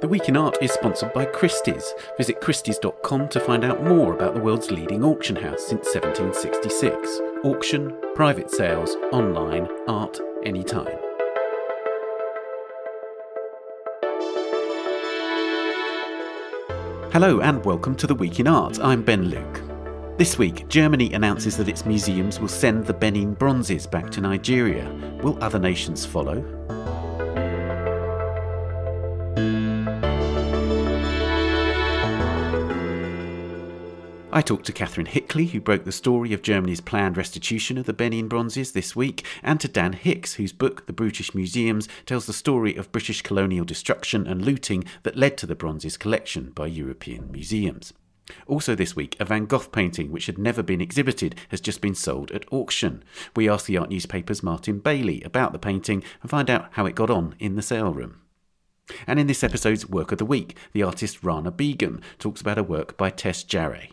The Week in Art is sponsored by Christie's. Visit Christie's.com to find out more about the world's leading auction house since 1766. Auction, private sales, online, art, anytime. Hello and welcome to The Week in Art. I'm Ben Luke. This week, Germany announces that its museums will send the Benin bronzes back to Nigeria. Will other nations follow? I talked to Catherine Hickley, who broke the story of Germany's planned restitution of the Benin bronzes this week, and to Dan Hicks, whose book, The Brutish Museums, tells the story of British colonial destruction and looting that led to the bronzes collection by European museums. Also, this week, a Van Gogh painting which had never been exhibited has just been sold at auction. We asked the art newspaper's Martin Bailey about the painting and find out how it got on in the sale room. And in this episode's Work of the Week, the artist Rana Begum talks about a work by Tess Jaray.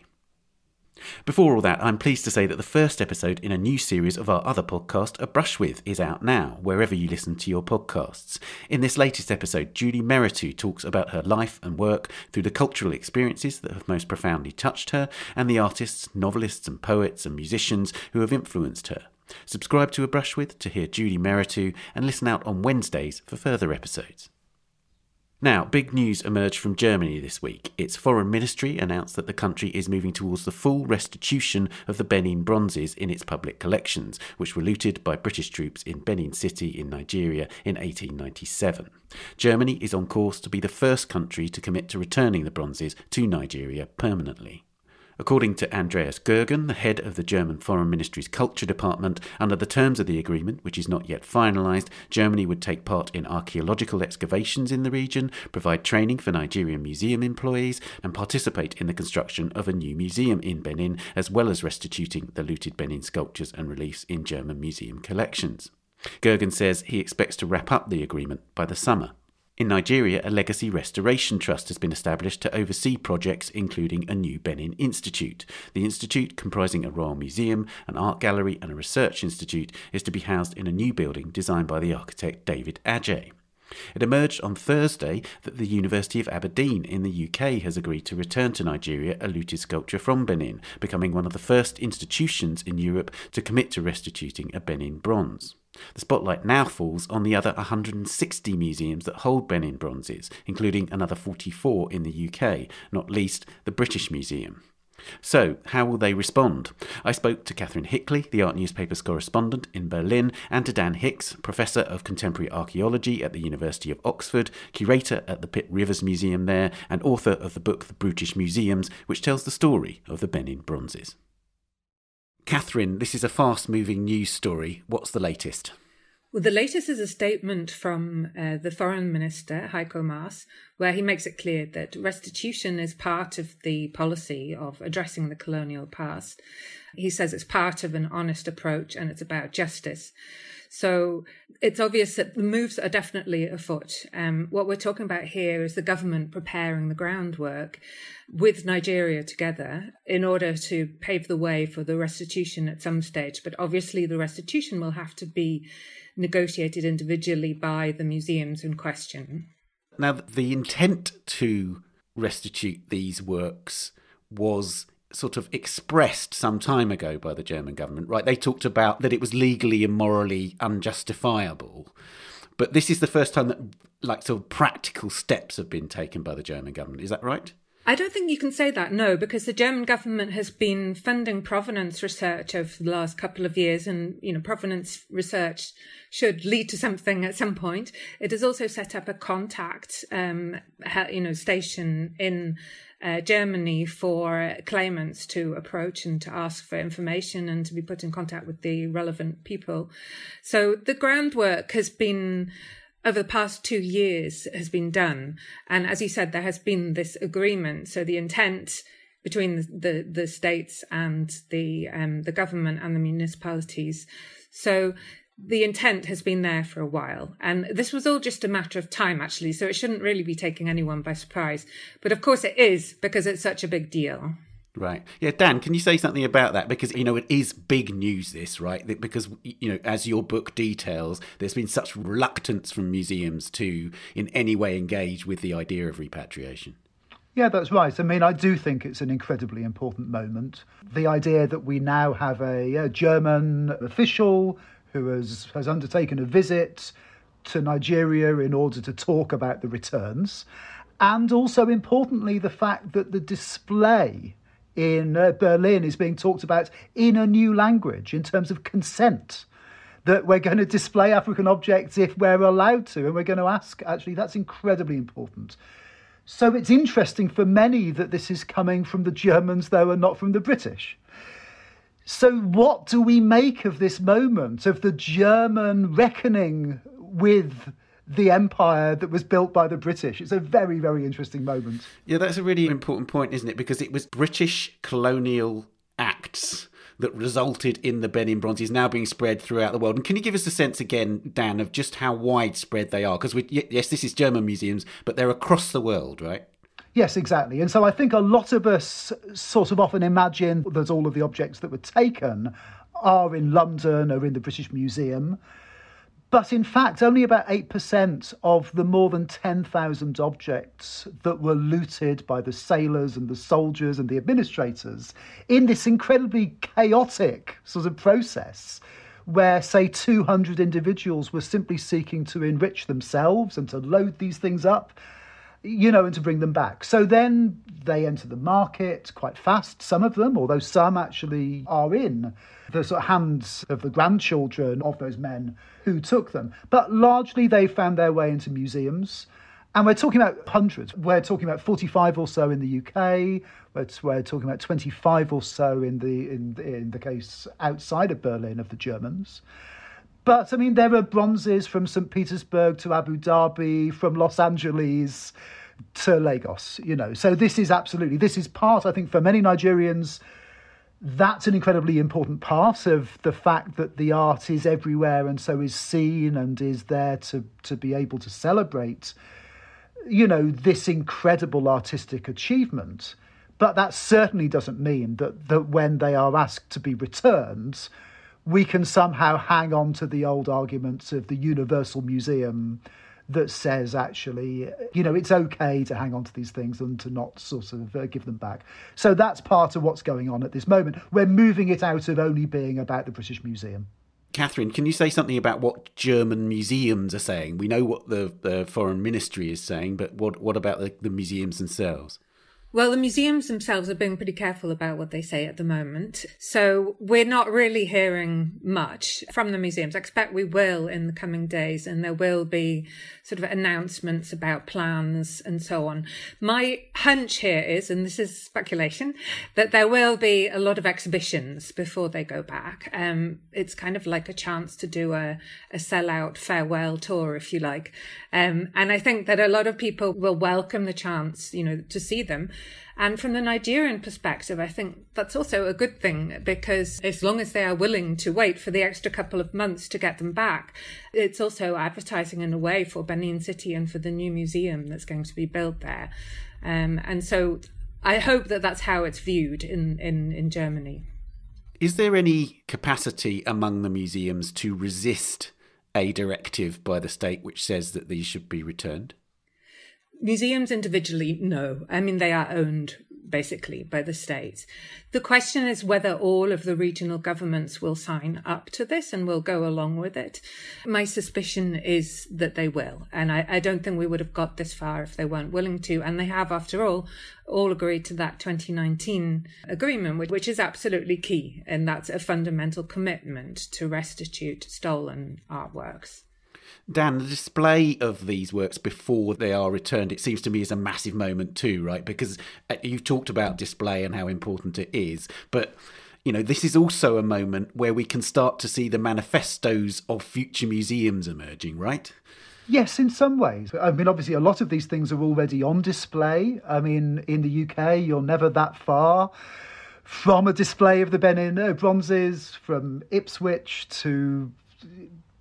Before all that, I'm pleased to say that the first episode in a new series of our other podcast, A Brush With, is out now, wherever you listen to your podcasts. In this latest episode, Judy Meritou talks about her life and work through the cultural experiences that have most profoundly touched her and the artists, novelists, and poets and musicians who have influenced her. Subscribe to A Brush With to hear Judy Meritou and listen out on Wednesdays for further episodes. Now, big news emerged from Germany this week. Its foreign ministry announced that the country is moving towards the full restitution of the Benin bronzes in its public collections, which were looted by British troops in Benin City in Nigeria in 1897. Germany is on course to be the first country to commit to returning the bronzes to Nigeria permanently. According to Andreas Goergen, the head of the German Foreign Ministry's Culture Department, under the terms of the agreement, which is not yet finalised, Germany would take part in archaeological excavations in the region, provide training for Nigerian museum employees, and participate in the construction of a new museum in Benin, as well as restituting the looted Benin sculptures and reliefs in German museum collections. Goergen says he expects to wrap up the agreement by the summer. In Nigeria, a legacy restoration trust has been established to oversee projects including a new Benin Institute. The institute, comprising a royal museum, an art gallery, and a research institute, is to be housed in a new building designed by the architect David Adjaye. It emerged on Thursday that the University of Aberdeen in the UK has agreed to return to Nigeria a looted sculpture from Benin, becoming one of the first institutions in Europe to commit to restituting a Benin bronze. The spotlight now falls on the other 160 museums that hold Benin bronzes, including another 44 in the UK, not least the British Museum. So, how will they respond? I spoke to Catherine Hickley, the art newspaper's correspondent in Berlin, and to Dan Hicks, Professor of Contemporary Archaeology at the University of Oxford, curator at the Pitt Rivers Museum there, and author of the book The Brutish Museums, which tells the story of the Benin bronzes. Catherine, this is a fast moving news story. What's the latest? Well, the latest is a statement from uh, the foreign minister, Heiko Maas, where he makes it clear that restitution is part of the policy of addressing the colonial past. He says it's part of an honest approach and it's about justice. So it's obvious that the moves are definitely afoot. Um, what we're talking about here is the government preparing the groundwork with Nigeria together in order to pave the way for the restitution at some stage. But obviously, the restitution will have to be negotiated individually by the museums in question. Now, the intent to restitute these works was sort of expressed some time ago by the German government, right? They talked about that it was legally and morally unjustifiable. But this is the first time that, like, sort of practical steps have been taken by the German government. Is that right? I don't think you can say that, no, because the German government has been funding provenance research over the last couple of years, and you know, provenance research should lead to something at some point. It has also set up a contact, um, you know, station in uh, Germany for claimants to approach and to ask for information and to be put in contact with the relevant people. So the groundwork has been over the past two years has been done. And as you said, there has been this agreement. So the intent between the, the, the states and the, um, the government and the municipalities. So the intent has been there for a while. And this was all just a matter of time, actually. So it shouldn't really be taking anyone by surprise. But of course it is because it's such a big deal. Right. Yeah, Dan, can you say something about that? Because, you know, it is big news, this, right? Because, you know, as your book details, there's been such reluctance from museums to in any way engage with the idea of repatriation. Yeah, that's right. I mean, I do think it's an incredibly important moment. The idea that we now have a, a German official who has, has undertaken a visit to Nigeria in order to talk about the returns. And also, importantly, the fact that the display in uh, Berlin is being talked about in a new language in terms of consent. That we're going to display African objects if we're allowed to, and we're going to ask. Actually, that's incredibly important. So it's interesting for many that this is coming from the Germans, though, and not from the British. So, what do we make of this moment of the German reckoning with the empire that was built by the British. It's a very, very interesting moment. Yeah, that's a really important point, isn't it? Because it was British colonial acts that resulted in the Benin bronzes now being spread throughout the world. And can you give us a sense again, Dan, of just how widespread they are? Because yes, this is German museums, but they're across the world, right? Yes, exactly. And so I think a lot of us sort of often imagine that all of the objects that were taken are in London or in the British Museum. But in fact, only about 8% of the more than 10,000 objects that were looted by the sailors and the soldiers and the administrators in this incredibly chaotic sort of process where, say, 200 individuals were simply seeking to enrich themselves and to load these things up you know, and to bring them back. So then they enter the market quite fast, some of them, although some actually are in the sort of hands of the grandchildren of those men who took them. But largely they found their way into museums. And we're talking about hundreds. We're talking about 45 or so in the UK. We're, we're talking about 25 or so in the, in, in the case outside of Berlin of the Germans. But I mean, there are bronzes from St. Petersburg to Abu Dhabi, from Los Angeles to Lagos, you know. So this is absolutely, this is part, I think, for many Nigerians, that's an incredibly important part of the fact that the art is everywhere and so is seen and is there to, to be able to celebrate, you know, this incredible artistic achievement. But that certainly doesn't mean that, that when they are asked to be returned, we can somehow hang on to the old arguments of the Universal Museum that says actually, you know, it's okay to hang on to these things and to not sort of uh, give them back. So that's part of what's going on at this moment. We're moving it out of only being about the British Museum. Catherine, can you say something about what German museums are saying? We know what the, the foreign ministry is saying, but what, what about the, the museums themselves? Well, the museums themselves are being pretty careful about what they say at the moment. So we're not really hearing much from the museums. I expect we will in the coming days and there will be sort of announcements about plans and so on. My hunch here is, and this is speculation, that there will be a lot of exhibitions before they go back. Um, it's kind of like a chance to do a, a sellout farewell tour, if you like. Um, and I think that a lot of people will welcome the chance, you know, to see them. And from the Nigerian perspective, I think that's also a good thing because as long as they are willing to wait for the extra couple of months to get them back, it's also advertising in a way for Benin City and for the new museum that's going to be built there. Um, and so I hope that that's how it's viewed in, in, in Germany. Is there any capacity among the museums to resist a directive by the state which says that these should be returned? Museums individually, no. I mean, they are owned basically by the states. The question is whether all of the regional governments will sign up to this and will go along with it. My suspicion is that they will. And I, I don't think we would have got this far if they weren't willing to. And they have, after all, all agreed to that 2019 agreement, which is absolutely key. And that's a fundamental commitment to restitute stolen artworks. Dan, the display of these works before they are returned, it seems to me, is a massive moment too, right? Because uh, you've talked about display and how important it is, but you know, this is also a moment where we can start to see the manifestos of future museums emerging, right? Yes, in some ways. I mean, obviously, a lot of these things are already on display. I mean, in the UK, you're never that far from a display of the Benin bronzes, from Ipswich to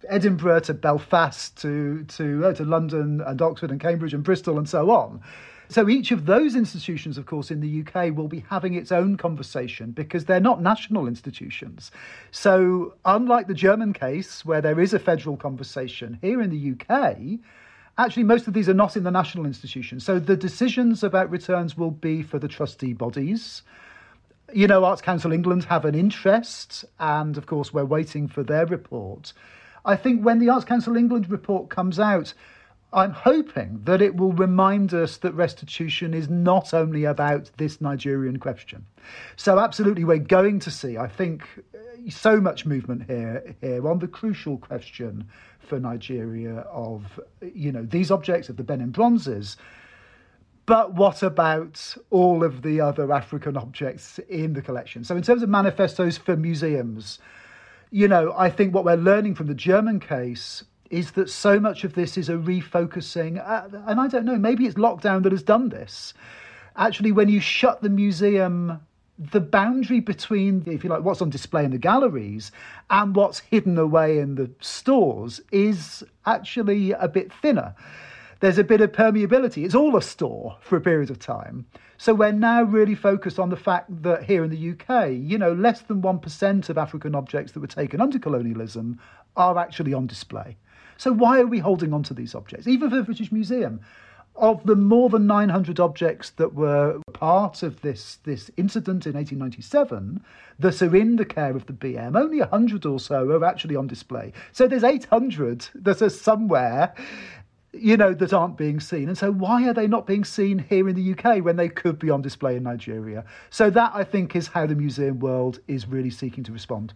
Edinburgh to Belfast to to uh, to London and Oxford and Cambridge and Bristol and so on. So each of those institutions, of course, in the UK will be having its own conversation because they're not national institutions. So, unlike the German case, where there is a federal conversation, here in the UK, actually most of these are not in the national institutions. So the decisions about returns will be for the trustee bodies. You know, Arts Council England have an interest, and of course, we're waiting for their report. I think when the Arts Council England report comes out, I'm hoping that it will remind us that restitution is not only about this Nigerian question. So, absolutely, we're going to see, I think, so much movement here, here on the crucial question for Nigeria of, you know, these objects of the Benin bronzes. But what about all of the other African objects in the collection? So, in terms of manifestos for museums, you know, I think what we're learning from the German case is that so much of this is a refocusing. Uh, and I don't know, maybe it's lockdown that has done this. Actually, when you shut the museum the boundary between, if you like, what's on display in the galleries and what's hidden away in the stores is actually a bit thinner. There's a bit of permeability. It's all a store for a period of time. So we're now really focused on the fact that here in the UK, you know, less than 1% of African objects that were taken under colonialism are actually on display. So why are we holding on to these objects? Even for the British Museum, of the more than 900 objects that were part of this, this incident in 1897 that are in the care of the BM, only 100 or so are actually on display. So there's 800 that are somewhere, you know, that aren't being seen. And so why are they not being seen here in the UK when they could be on display in Nigeria? So that, I think, is how the museum world is really seeking to respond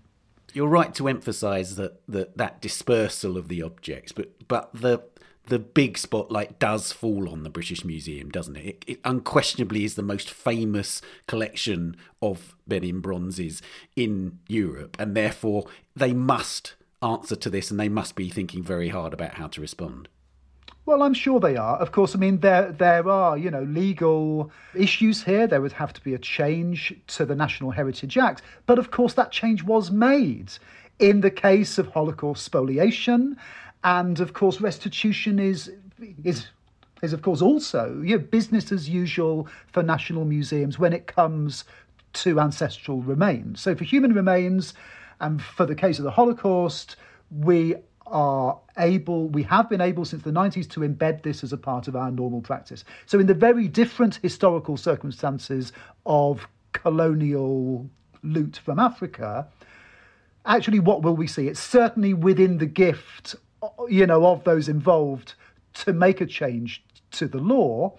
you're right to emphasise that, that that dispersal of the objects, but but the the big spotlight does fall on the British Museum, doesn't it? it? It, unquestionably is the most famous collection of Benin bronzes in Europe, and therefore they must answer to this and they must be thinking very hard about how to respond. Well, I'm sure they are. Of course, I mean there there are you know legal issues here. There would have to be a change to the National Heritage Act, but of course that change was made in the case of Holocaust spoliation and of course restitution is is is of course also you know, business as usual for national museums when it comes to ancestral remains. So for human remains, and for the case of the Holocaust, we are able, we have been able since the 90s to embed this as a part of our normal practice. So, in the very different historical circumstances of colonial loot from Africa, actually, what will we see? It's certainly within the gift you know, of those involved to make a change to the law.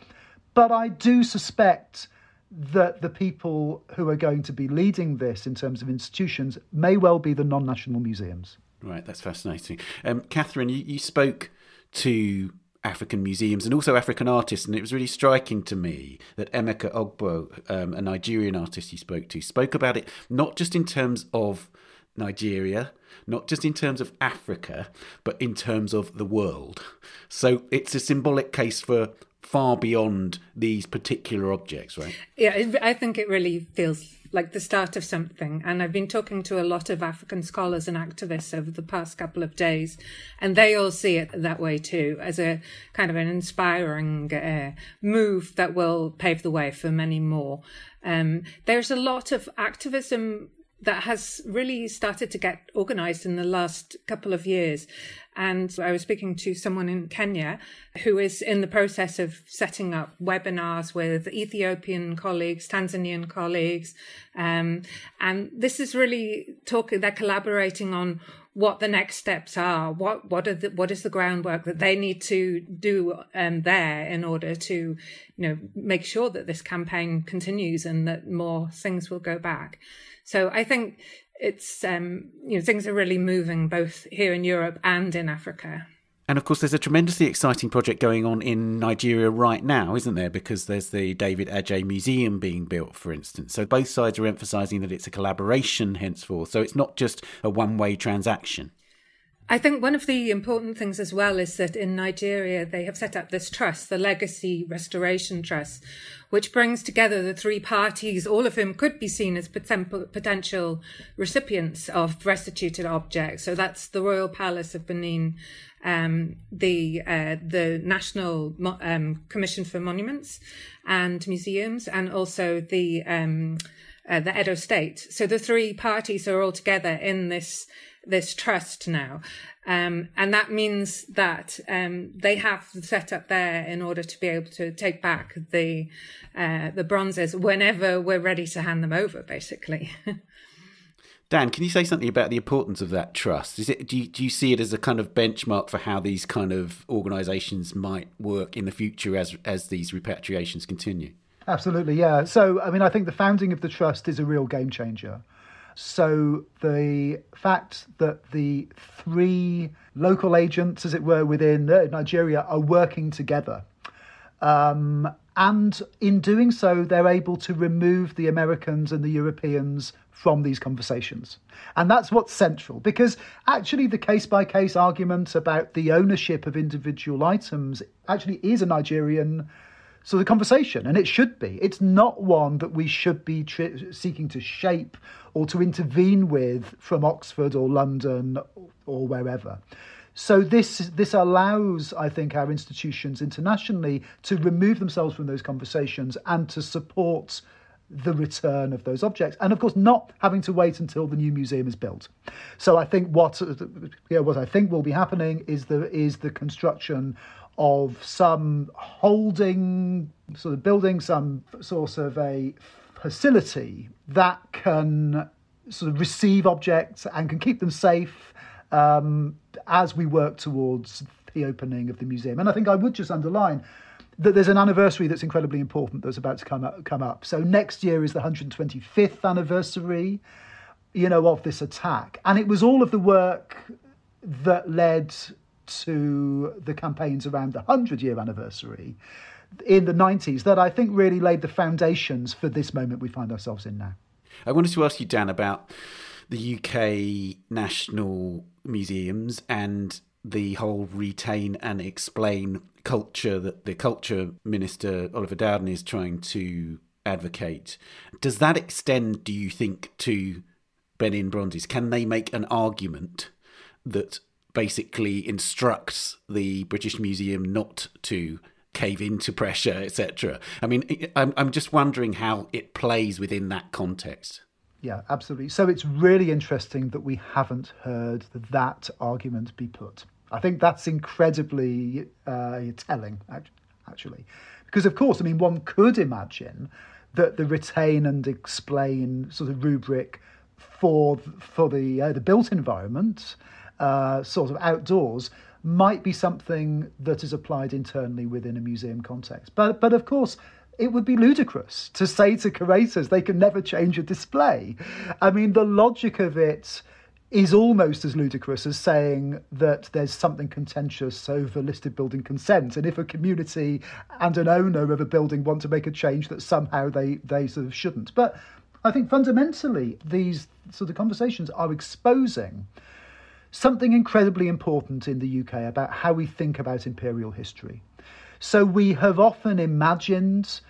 But I do suspect that the people who are going to be leading this in terms of institutions may well be the non national museums. Right, that's fascinating. Um, Catherine, you, you spoke to African museums and also African artists, and it was really striking to me that Emeka Ogboh, um, a Nigerian artist you spoke to, spoke about it not just in terms of Nigeria, not just in terms of Africa, but in terms of the world. So it's a symbolic case for far beyond these particular objects, right? Yeah, I think it really feels like the start of something. And I've been talking to a lot of African scholars and activists over the past couple of days, and they all see it that way too, as a kind of an inspiring uh, move that will pave the way for many more. Um, there's a lot of activism that has really started to get organized in the last couple of years. And I was speaking to someone in Kenya who is in the process of setting up webinars with Ethiopian colleagues, Tanzanian colleagues. Um, and this is really talking, they're collaborating on what the next steps are, what what are the, what is the groundwork that they need to do um, there in order to, you know, make sure that this campaign continues and that more things will go back. So I think it's um, you know things are really moving both here in Europe and in Africa. And of course, there's a tremendously exciting project going on in Nigeria right now, isn't there? Because there's the David Adjaye Museum being built, for instance. So both sides are emphasising that it's a collaboration henceforth. So it's not just a one way transaction. I think one of the important things as well is that in Nigeria, they have set up this trust, the Legacy Restoration Trust, which brings together the three parties, all of whom could be seen as potential recipients of restituted objects. So that's the Royal Palace of Benin, um, the uh, the National um, Commission for Monuments and Museums, and also the um, uh, the Edo State. So the three parties are all together in this this trust now. Um, and that means that um, they have set up there in order to be able to take back the uh, the bronzes whenever we're ready to hand them over, basically. Dan, can you say something about the importance of that trust? Is it do you, do you see it as a kind of benchmark for how these kind of organisations might work in the future as as these repatriations continue? Absolutely, yeah. So, I mean, I think the founding of the trust is a real game changer. So the fact that the three local agents, as it were, within uh, Nigeria are working together. Um, and in doing so, they're able to remove the Americans and the Europeans from these conversations. And that's what's central, because actually, the case by case argument about the ownership of individual items actually is a Nigerian sort the conversation, and it should be. It's not one that we should be tri- seeking to shape or to intervene with from Oxford or London or wherever. So this this allows, I think, our institutions internationally to remove themselves from those conversations and to support the return of those objects, and of course, not having to wait until the new museum is built. So I think what you know, what I think will be happening is the is the construction of some holding sort of building, some sort of a facility that can sort of receive objects and can keep them safe um, as we work towards the opening of the museum. And I think I would just underline that there's an anniversary that's incredibly important that's about to come up, come up. So next year is the 125th anniversary, you know, of this attack, and it was all of the work that led to the campaigns around the 100 year anniversary in the 90s that I think really laid the foundations for this moment we find ourselves in now. I wanted to ask you, Dan, about the UK national museums and the whole retain and explain culture that the culture minister Oliver Dowden is trying to advocate. Does that extend, do you think, to Benin bronzes? Can they make an argument that basically instructs the British Museum not to cave into pressure, etc. I mean, I'm, I'm just wondering how it plays within that context. Yeah, absolutely. So it's really interesting that we haven't heard that argument be put. I think that's incredibly uh, telling, actually. Because, of course, I mean, one could imagine that the retain and explain sort of rubric for for the uh, the built environment, uh, sort of outdoors, might be something that is applied internally within a museum context. But, but of course, it would be ludicrous to say to curators they can never change a display. I mean, the logic of it is almost as ludicrous as saying that there's something contentious over listed building consent. And if a community and an owner of a building want to make a change, that somehow they, they sort of shouldn't. But I think fundamentally, these sort of conversations are exposing something incredibly important in the UK about how we think about imperial history. So we have often imagined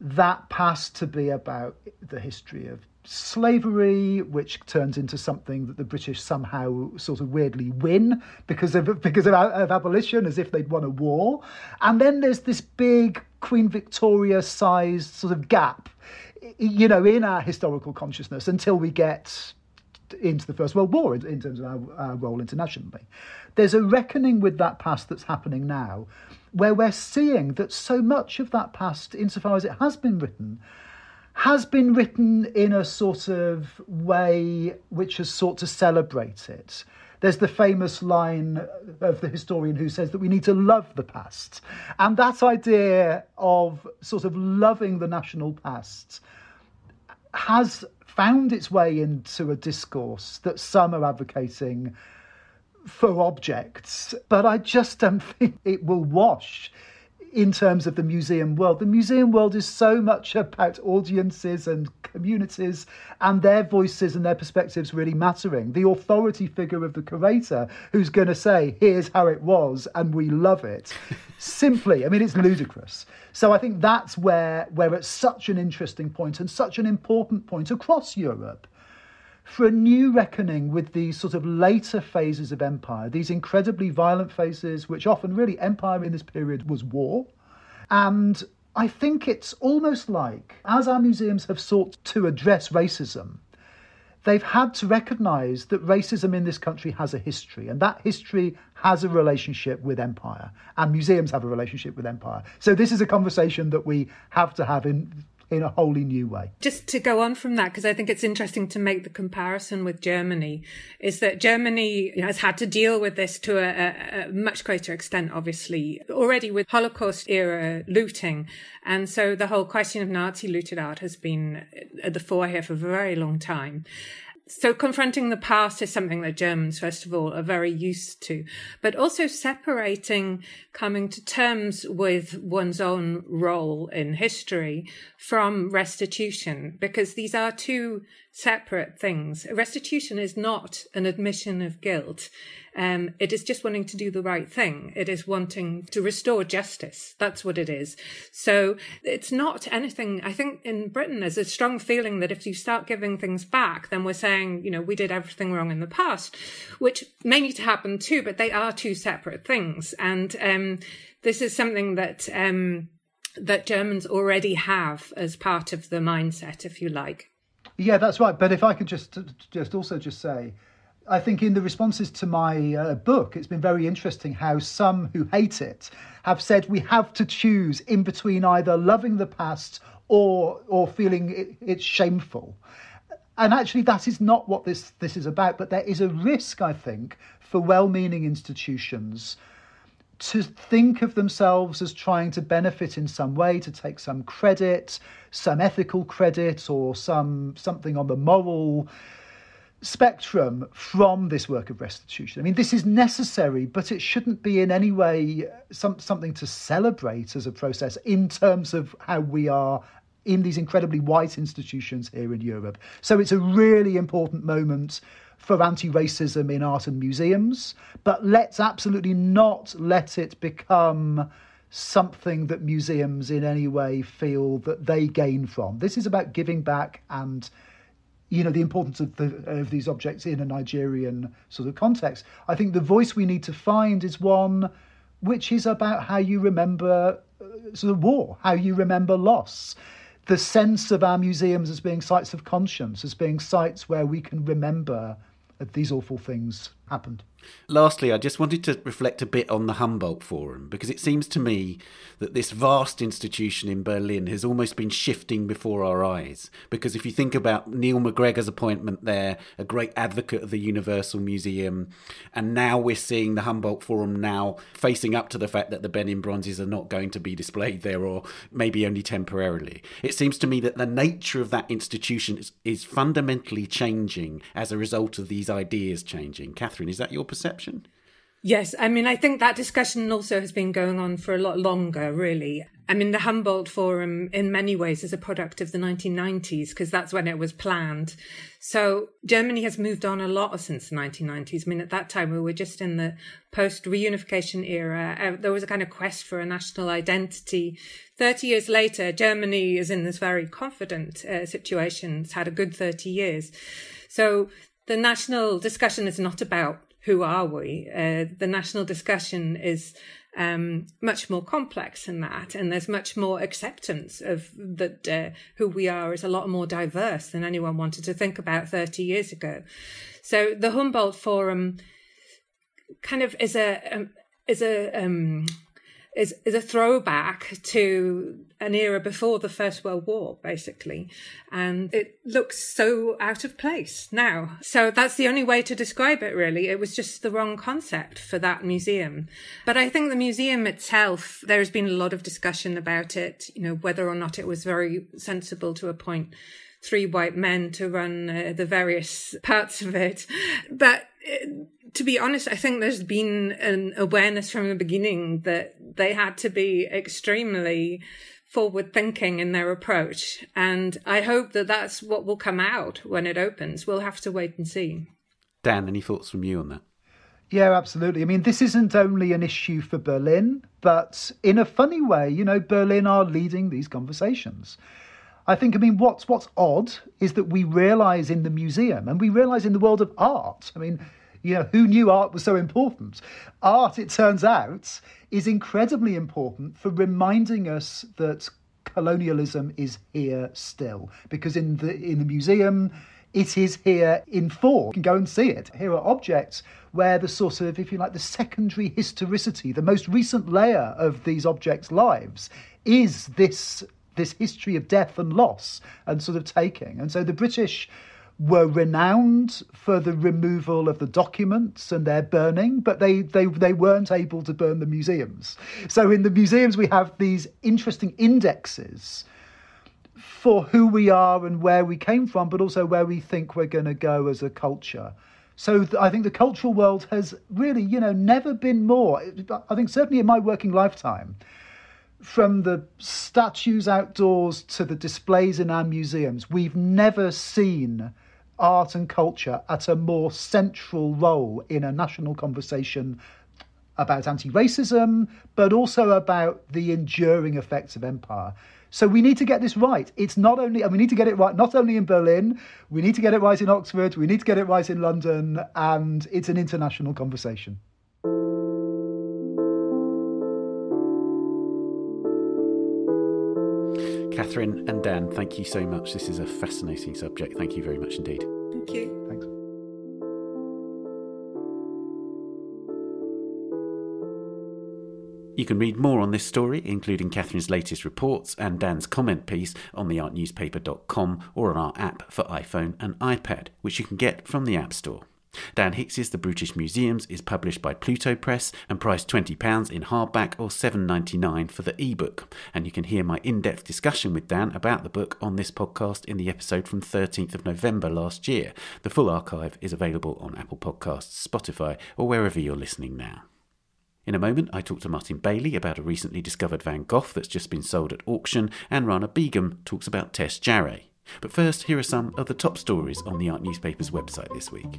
that past to be about the history of slavery, which turns into something that the British somehow sort of weirdly win because of because of, of abolition, as if they'd won a war. And then there's this big Queen Victoria sized sort of gap, you know, in our historical consciousness until we get into the First World War in, in terms of our, our, role internationally. There's a reckoning with that past that's happening now, where we're seeing that so much of that past, insofar as it has been written, has been written in a sort of way which has sought to celebrate it. There's the famous line of the historian who says that we need to love the past. And that idea of sort of loving the national past has found its way into a discourse that some are advocating for objects, but I just don't think it will wash in terms of the museum world. The museum world is so much about audiences and communities and their voices and their perspectives really mattering. The authority figure of the curator who's going to say, here's how it was and we love it. Simply, I mean, it's ludicrous. So I think that's where we're at such an interesting point and such an important point across Europe for a new reckoning with these sort of later phases of empire, these incredibly violent phases, which often really empire in this period was war. And I think it's almost like, as our museums have sought to address racism, they've had to recognize that racism in this country has a history, and that history has a relationship with empire, and museums have a relationship with empire. So, this is a conversation that we have to have in in a wholly new way. Just to go on from that, because I think it's interesting to make the comparison with Germany, is that Germany has had to deal with this to a, a, a much greater extent, obviously, already with Holocaust era looting. And so the whole question of Nazi looted art has been at the fore here for a very long time. So confronting the past is something that Germans, first of all, are very used to, but also separating coming to terms with one's own role in history from restitution, because these are two separate things. Restitution is not an admission of guilt. Um, it is just wanting to do the right thing. It is wanting to restore justice. That's what it is. So it's not anything. I think in Britain, there's a strong feeling that if you start giving things back, then we're saying, you know, we did everything wrong in the past, which may need to happen too, but they are two separate things. And um, this is something that. Um, that Germans already have as part of the mindset, if you like. Yeah, that's right. But if I could just just also just say, I think in the responses to my uh, book, it's been very interesting how some who hate it have said we have to choose in between either loving the past or or feeling it, it's shameful. And actually, that is not what this this is about. But there is a risk, I think, for well-meaning institutions to think of themselves as trying to benefit in some way, to take some credit, some ethical credit, or some something on the moral spectrum from this work of restitution. I mean, this is necessary, but it shouldn't be in any way some, something to celebrate as a process in terms of how we are in these incredibly white institutions here in Europe. So it's a really important moment for anti racism in art and museums, but let's absolutely not let it become something that museums in any way feel that they gain from. This is about giving back and you know the importance of the of these objects in a Nigerian sort of context. I think the voice we need to find is one which is about how you remember uh, sort of war, how you remember loss, the sense of our museums as being sites of conscience, as being sites where we can remember these awful things happened. Lastly, I just wanted to reflect a bit on the Humboldt Forum because it seems to me that this vast institution in Berlin has almost been shifting before our eyes. Because if you think about Neil MacGregor's appointment there, a great advocate of the Universal Museum, and now we're seeing the Humboldt Forum now facing up to the fact that the Benin bronzes are not going to be displayed there or maybe only temporarily. It seems to me that the nature of that institution is, is fundamentally changing as a result of these ideas changing. Catherine, is that your perception? Yes, I mean, I think that discussion also has been going on for a lot longer, really. I mean, the Humboldt Forum, in many ways, is a product of the 1990s because that's when it was planned. So Germany has moved on a lot since the 1990s. I mean, at that time, we were just in the post reunification era. Uh, there was a kind of quest for a national identity. 30 years later, Germany is in this very confident uh, situation. It's had a good 30 years. So the national discussion is not about who are we? Uh, the national discussion is um, much more complex than that, and there's much more acceptance of that uh, who we are is a lot more diverse than anyone wanted to think about 30 years ago. So the Humboldt Forum kind of is a um, is a um, is is a throwback to an era before the First World War, basically, and it looks so out of place now. So that's the only way to describe it. Really, it was just the wrong concept for that museum. But I think the museum itself, there has been a lot of discussion about it. You know, whether or not it was very sensible to appoint three white men to run uh, the various parts of it. But to be honest, I think there's been an awareness from the beginning that they had to be extremely forward thinking in their approach. And I hope that that's what will come out when it opens. We'll have to wait and see. Dan, any thoughts from you on that? Yeah, absolutely. I mean, this isn't only an issue for Berlin, but in a funny way, you know, Berlin are leading these conversations. I think, I mean, what's what's odd is that we realise in the museum and we realise in the world of art. I mean, you know, who knew art was so important? Art, it turns out, is incredibly important for reminding us that colonialism is here still. Because in the in the museum, it is here in form. You can go and see it. Here are objects where the sort of, if you like, the secondary historicity, the most recent layer of these objects' lives is this this history of death and loss and sort of taking. And so the British were renowned for the removal of the documents and their burning, but they, they, they weren't able to burn the museums. So in the museums, we have these interesting indexes for who we are and where we came from, but also where we think we're going to go as a culture. So th- I think the cultural world has really, you know, never been more. I think certainly in my working lifetime, from the statues outdoors to the displays in our museums, we've never seen art and culture at a more central role in a national conversation about anti racism, but also about the enduring effects of empire. So we need to get this right. It's not only, and we need to get it right not only in Berlin, we need to get it right in Oxford, we need to get it right in London, and it's an international conversation. Catherine and Dan, thank you so much. This is a fascinating subject. Thank you very much indeed. Thank you. Thanks. You can read more on this story, including Catherine's latest reports and Dan's comment piece, on theartnewspaper.com or on our app for iPhone and iPad, which you can get from the App Store. Dan Hicks's The Brutish Museums is published by Pluto Press and priced £20 in hardback or $7.99 for the ebook. And you can hear my in depth discussion with Dan about the book on this podcast in the episode from 13th of November last year. The full archive is available on Apple Podcasts, Spotify, or wherever you're listening now. In a moment, I talk to Martin Bailey about a recently discovered Van Gogh that's just been sold at auction, and Rana Begum talks about Tess Jaray. But first, here are some of the top stories on the Art Newspaper's website this week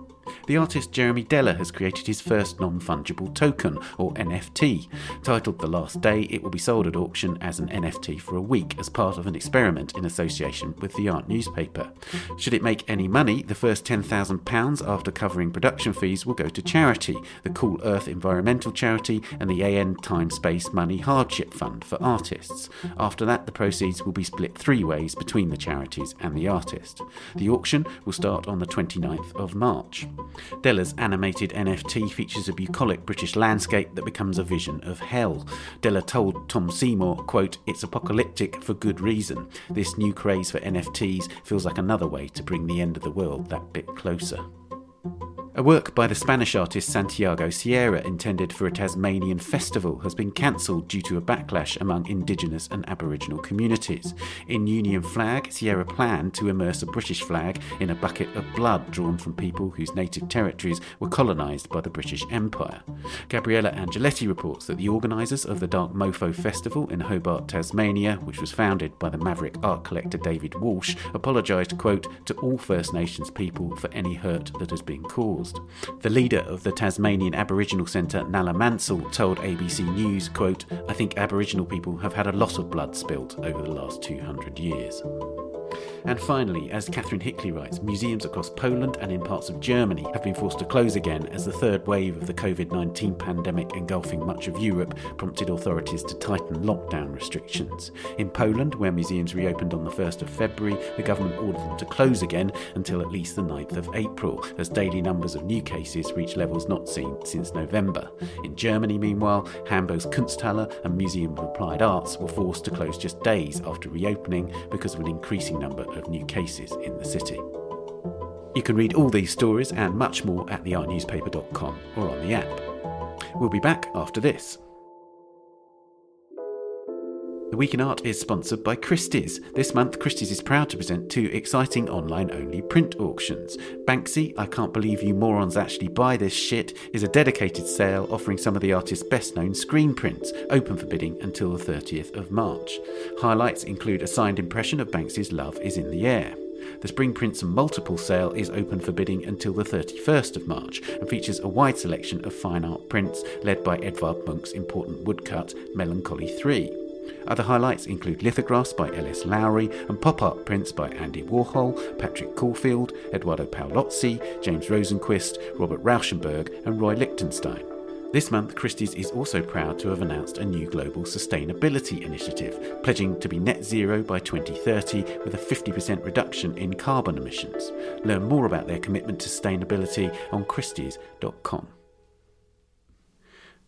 the artist Jeremy Deller has created his first non fungible token, or NFT. Titled The Last Day, it will be sold at auction as an NFT for a week as part of an experiment in association with the art newspaper. Should it make any money, the first £10,000 after covering production fees will go to charity, the Cool Earth Environmental Charity and the AN Time Space Money Hardship Fund for artists. After that, the proceeds will be split three ways between the charities and the artist. The auction will start on the 29th of March. Deller's animated NFT features a bucolic British landscape that becomes a vision of hell. Deller told Tom Seymour, quote, It's apocalyptic for good reason. This new craze for NFTs feels like another way to bring the end of the world that bit closer. A work by the Spanish artist Santiago Sierra intended for a Tasmanian festival has been cancelled due to a backlash among Indigenous and Aboriginal communities. In Union Flag, Sierra planned to immerse a British flag in a bucket of blood drawn from people whose native territories were colonised by the British Empire. Gabriella Angeleti reports that the organisers of the Dark Mofo Festival in Hobart, Tasmania, which was founded by the maverick art collector David Walsh, apologised, quote, to all First Nations people for any hurt that has been caused caused. The leader of the Tasmanian Aboriginal Centre, Nala Mansell, told ABC News, quote, I think Aboriginal people have had a lot of blood spilt over the last 200 years. And finally, as Catherine Hickley writes, museums across Poland and in parts of Germany have been forced to close again as the third wave of the COVID 19 pandemic engulfing much of Europe prompted authorities to tighten lockdown restrictions. In Poland, where museums reopened on the 1st of February, the government ordered them to close again until at least the 9th of April, as daily numbers of new cases reach levels not seen since November. In Germany, meanwhile, Hamburg's Kunsthalle and Museum of Applied Arts were forced to close just days after reopening because of an increasing number of new cases in the city. You can read all these stories and much more at theartnewspaper.com or on the app. We'll be back after this. The Week in Art is sponsored by Christie's. This month, Christie's is proud to present two exciting online only print auctions. Banksy, I Can't Believe You Morons Actually Buy This Shit, is a dedicated sale offering some of the artist's best known screen prints, open for bidding until the 30th of March. Highlights include a signed impression of Banksy's Love is in the Air. The Spring Prints Multiple sale is open for bidding until the 31st of March and features a wide selection of fine art prints led by Edvard Munch's important woodcut Melancholy 3. Other highlights include lithographs by L.S. Lowry and pop art prints by Andy Warhol, Patrick Caulfield, Eduardo Paolozzi, James Rosenquist, Robert Rauschenberg, and Roy Lichtenstein. This month, Christie's is also proud to have announced a new global sustainability initiative, pledging to be net zero by 2030 with a 50% reduction in carbon emissions. Learn more about their commitment to sustainability on christies.com.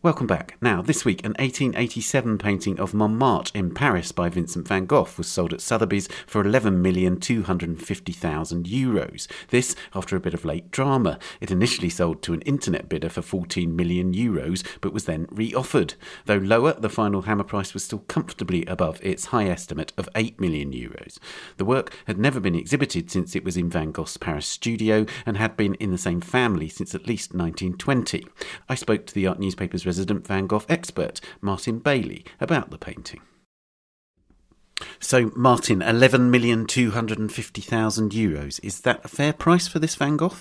Welcome back. Now, this week, an 1887 painting of Montmartre in Paris by Vincent van Gogh was sold at Sotheby's for 11,250,000 euros. This after a bit of late drama. It initially sold to an internet bidder for 14 million euros, but was then re-offered. Though lower, the final hammer price was still comfortably above its high estimate of 8 million euros. The work had never been exhibited since it was in Van Gogh's Paris studio and had been in the same family since at least 1920. I spoke to the art newspaper's resident Van Gogh expert, Martin Bailey, about the painting. So, Martin, 11,250,000 euros. Is that a fair price for this Van Gogh?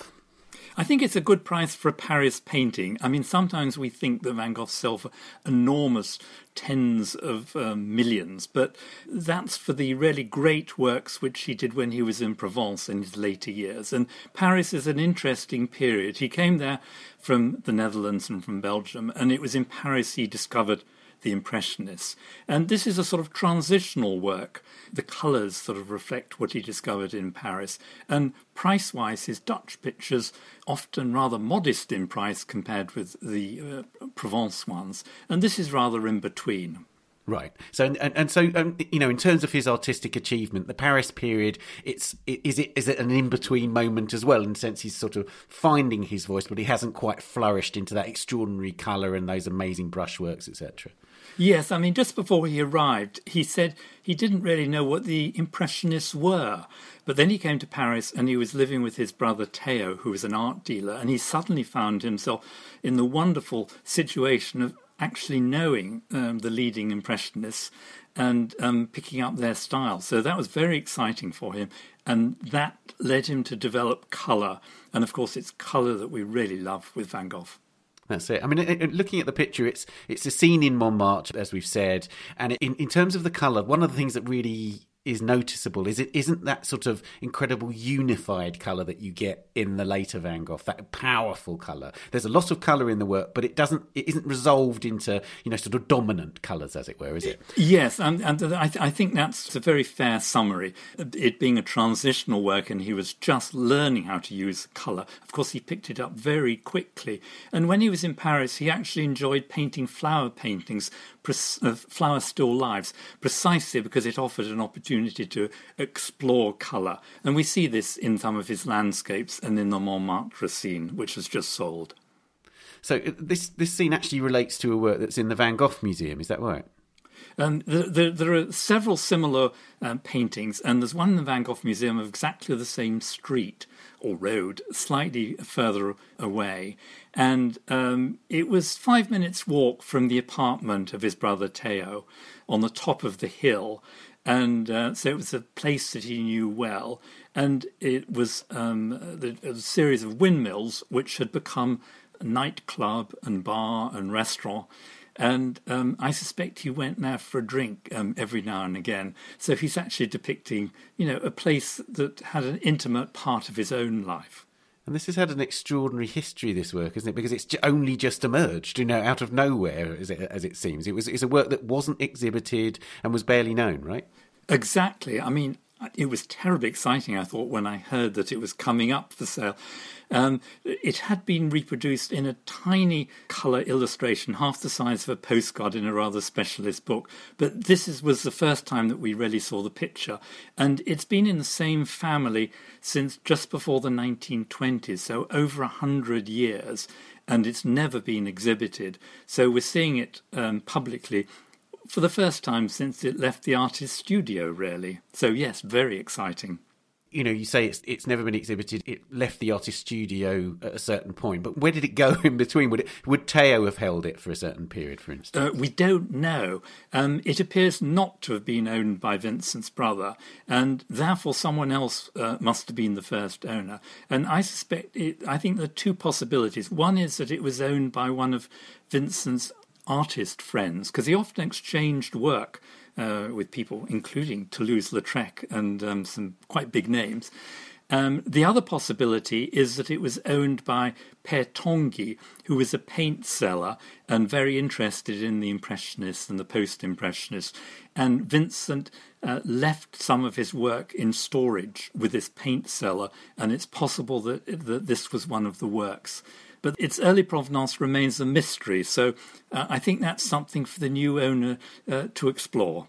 I think it's a good price for a Paris painting. I mean, sometimes we think that Van Gogh sell for enormous tens of um, millions, but that's for the really great works which he did when he was in Provence in his later years. And Paris is an interesting period. He came there from the Netherlands and from Belgium, and it was in Paris he discovered the Impressionists. And this is a sort of transitional work. The colours sort of reflect what he discovered in Paris. And price wise, his Dutch pictures often rather modest in price compared with the uh, Provence ones. And this is rather in between. Right. So and, and so um, you know, in terms of his artistic achievement, the Paris period, it's is it is it an in between moment as well? In the sense he's sort of finding his voice, but he hasn't quite flourished into that extraordinary colour and those amazing brushworks, etc. Yes, I mean, just before he arrived, he said he didn't really know what the Impressionists were. But then he came to Paris and he was living with his brother Theo, who was an art dealer, and he suddenly found himself in the wonderful situation of actually knowing um, the leading Impressionists and um, picking up their style. So that was very exciting for him, and that led him to develop colour. And of course, it's colour that we really love with Van Gogh. That's it. I mean, looking at the picture, it's it's a scene in Montmartre, as we've said, and in in terms of the color, one of the things that really is noticeable? Is it isn't that sort of incredible unified color that you get in the later Van Gogh that powerful color there's a lot of color in the work but it doesn't it isn't resolved into you know sort of dominant colors as it were is it? Yes and, and I, th- I think that's a very fair summary. It being a transitional work and he was just learning how to use color of course he picked it up very quickly. And when he was in Paris he actually enjoyed painting flower paintings of flower still lives precisely because it offered an opportunity to explore colour. And we see this in some of his landscapes and in the Montmartre scene, which was just sold. So uh, this this scene actually relates to a work that's in the Van Gogh Museum. Is that right? Um, the, the, there are several similar um, paintings, and there's one in the Van Gogh Museum of exactly the same street or road, slightly further away. And um, it was five minutes' walk from the apartment of his brother Theo on the top of the hill. And uh, so it was a place that he knew well. And it was um, a series of windmills which had become a nightclub and bar and restaurant. And um, I suspect he went there for a drink um, every now and again. So he's actually depicting, you know, a place that had an intimate part of his own life. And this has had an extraordinary history, this work, isn't it? Because it's only just emerged, you know, out of nowhere, as it, as it seems. It was it's a work that wasn't exhibited and was barely known, right? Exactly. I mean, it was terribly exciting, I thought, when I heard that it was coming up for sale. Um, it had been reproduced in a tiny colour illustration, half the size of a postcard in a rather specialist book. But this is, was the first time that we really saw the picture. And it's been in the same family since just before the 1920s, so over a hundred years. And it's never been exhibited. So we're seeing it um, publicly for the first time since it left the artist's studio, really. So, yes, very exciting you know, you say it's it's never been exhibited. It left the artist studio at a certain point, but where did it go in between? Would it would Theo have held it for a certain period, for instance? Uh, we don't know. Um, it appears not to have been owned by Vincent's brother, and therefore someone else uh, must have been the first owner. And I suspect it. I think there are two possibilities. One is that it was owned by one of Vincent's artist friends, because he often exchanged work uh, with people, including Toulouse-Lautrec and um, some quite big names. Um, the other possibility is that it was owned by Pere Tanguy, who was a paint seller and very interested in the Impressionists and the post Impressionists. And Vincent uh, left some of his work in storage with this paint seller, and it's possible that, that this was one of the works. But its early provenance remains a mystery, so uh, I think that's something for the new owner uh, to explore.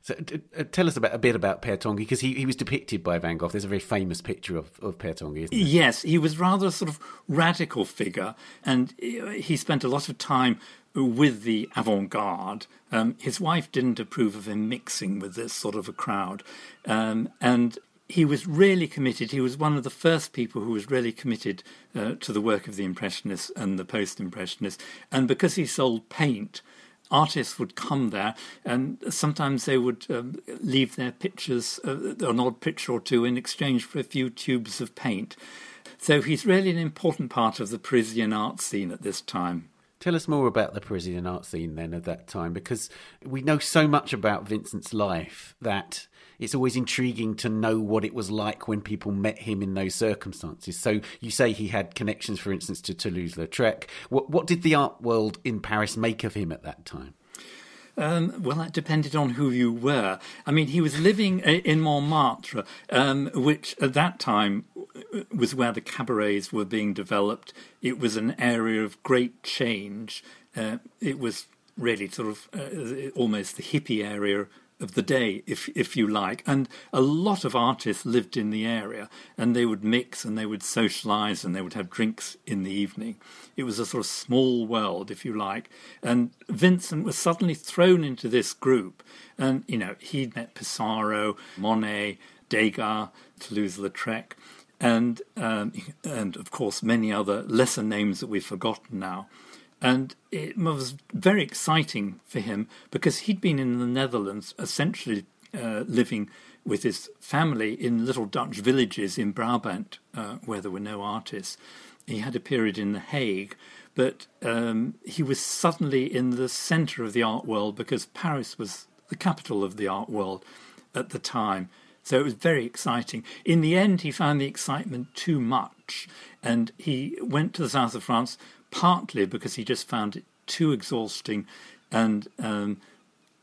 So, uh, tell us about a bit about Pere Tanguy because he, he was depicted by Van Gogh. There's a very famous picture of, of Pere Tanguy, isn't there? Yes, he was rather a sort of radical figure, and he spent a lot of time with the avant garde. Um, his wife didn't approve of him mixing with this sort of a crowd, um, and he was really committed. He was one of the first people who was really committed uh, to the work of the Impressionists and the Post Impressionists. And because he sold paint, artists would come there, and sometimes they would um, leave their pictures, uh, an odd picture or two, in exchange for a few tubes of paint. So he's really an important part of the Parisian art scene at this time. Tell us more about the Parisian art scene then at that time, because we know so much about Vincent's life that it's always intriguing to know what it was like when people met him in those circumstances. So you say he had connections, for instance, to Toulouse-Lautrec. What, what did the art world in Paris make of him at that time? Um, well, that depended on who you were. I mean, he was living in Montmartre, um, which at that time was where the cabarets were being developed. It was an area of great change. Uh, it was really sort of uh, almost the hippie area of the day, if if you like. And a lot of artists lived in the area, and they would mix and they would socialise and they would have drinks in the evening. It was a sort of small world, if you like. And Vincent was suddenly thrown into this group, and you know he'd met Pissarro, Monet, Degas, Toulouse-Lautrec. And um, and of course many other lesser names that we've forgotten now. And it was very exciting for him because he'd been in the Netherlands, essentially uh, living with his family in little Dutch villages in Brabant, uh, where there were no artists. He had a period in The Hague, but um, he was suddenly in the centre of the art world because Paris was the capital of the art world at the time. So it was very exciting. In the end, he found the excitement too much, and he went to the south of France, partly because he just found it too exhausting and um,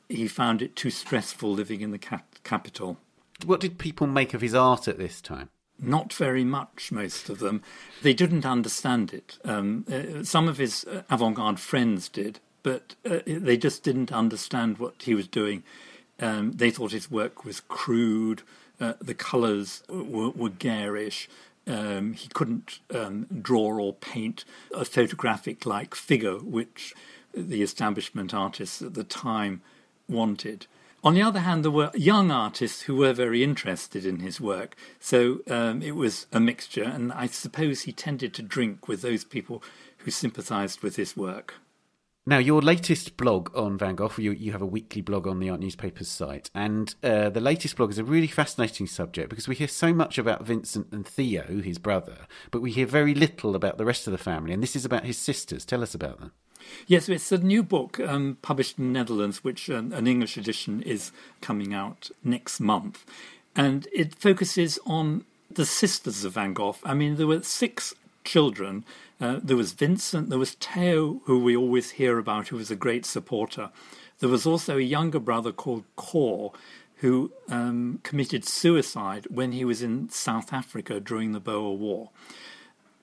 he found it too stressful living in the cap- capital. What did people make of his art at this time? Not very much, most of them. They didn't understand it. Um, uh, some of his uh, avant garde friends did, but uh, they just didn't understand what he was doing. Um, they thought his work was crude, uh, the colours were, were garish, um, he couldn't um, draw or paint a photographic like figure, which the establishment artists at the time wanted. On the other hand, there were young artists who were very interested in his work, so um, it was a mixture, and I suppose he tended to drink with those people who sympathized with his work. Now, your latest blog on Van Gogh, you, you have a weekly blog on the Art Newspapers site, and uh, the latest blog is a really fascinating subject because we hear so much about Vincent and Theo, his brother, but we hear very little about the rest of the family, and this is about his sisters. Tell us about them. Yes, it's a new book um, published in the Netherlands, which um, an English edition is coming out next month. And it focuses on the sisters of Van Gogh. I mean, there were six children, uh, there was Vincent, there was Theo, who we always hear about, who was a great supporter. There was also a younger brother called Cor, who um, committed suicide when he was in South Africa during the Boer War.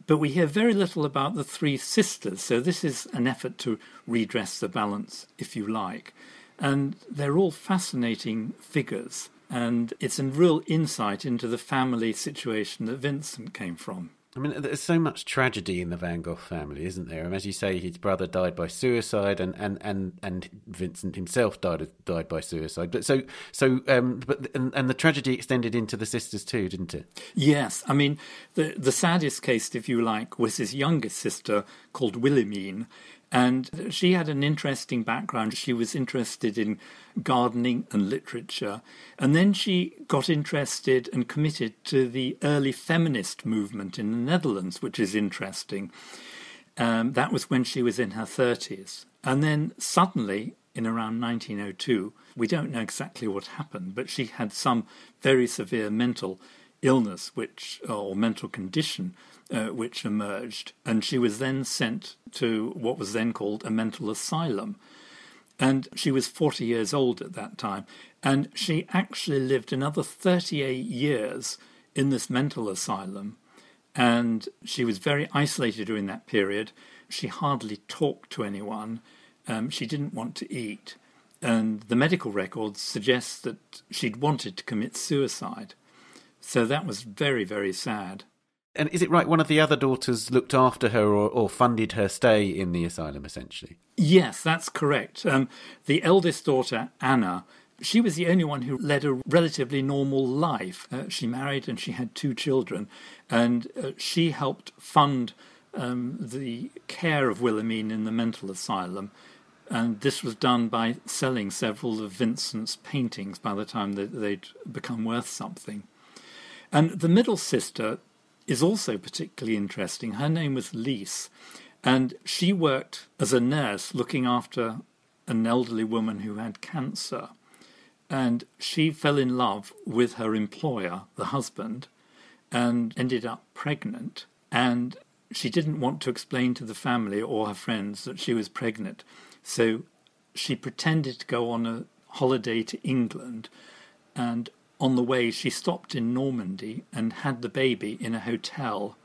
But we hear very little about the three sisters, so this is an effort to redress the balance, if you like. And they're all fascinating figures, and it's a real insight into the family situation that Vincent came from. I mean, there's so much tragedy in the Van Gogh family, isn't there? And as you say, his brother died by suicide, and, and, and, and Vincent himself died died by suicide. But so so um, but and, and the tragedy extended into the sisters too, didn't it? Yes, I mean the the saddest case, if you like, was his youngest sister called Wilhelmine, and she had an interesting background. She was interested in gardening and literature. And then she got interested and committed to the early feminist movement in the Netherlands, which is interesting. Um, that was when she was in her 30s. And then suddenly, in around 1902, we don't know exactly what happened, but she had some very severe mental illness which or mental condition uh, which emerged, and she was then sent to what was then called a mental asylum. And she was 40 years old at that time, and she actually lived another 38 years in this mental asylum. And she was very isolated during that period. She hardly talked to anyone. Um, she didn't want to eat. And the medical records suggest that she'd wanted to commit suicide. So that was very, very sad. And is it right one of the other daughters looked after her or, or funded her stay in the asylum, essentially? Yes, that's correct. Um, the eldest daughter, Anna, she was the only one who led a relatively normal life. Uh, she married and she had two children, and uh, she helped fund um, the care of Wilhelmine in the mental asylum. And this was done by selling several of Vincent's paintings by the time that they'd become worth something. And the middle sister, is also particularly interesting. Her name was Lise, and she worked as a nurse looking after an elderly woman who had cancer. And she fell in love with her employer, the husband, and ended up pregnant. And she didn't want to explain to the family or her friends that she was pregnant. So she pretended to go on a holiday to England and on the way, she stopped in Normandy and had the baby in a hotel.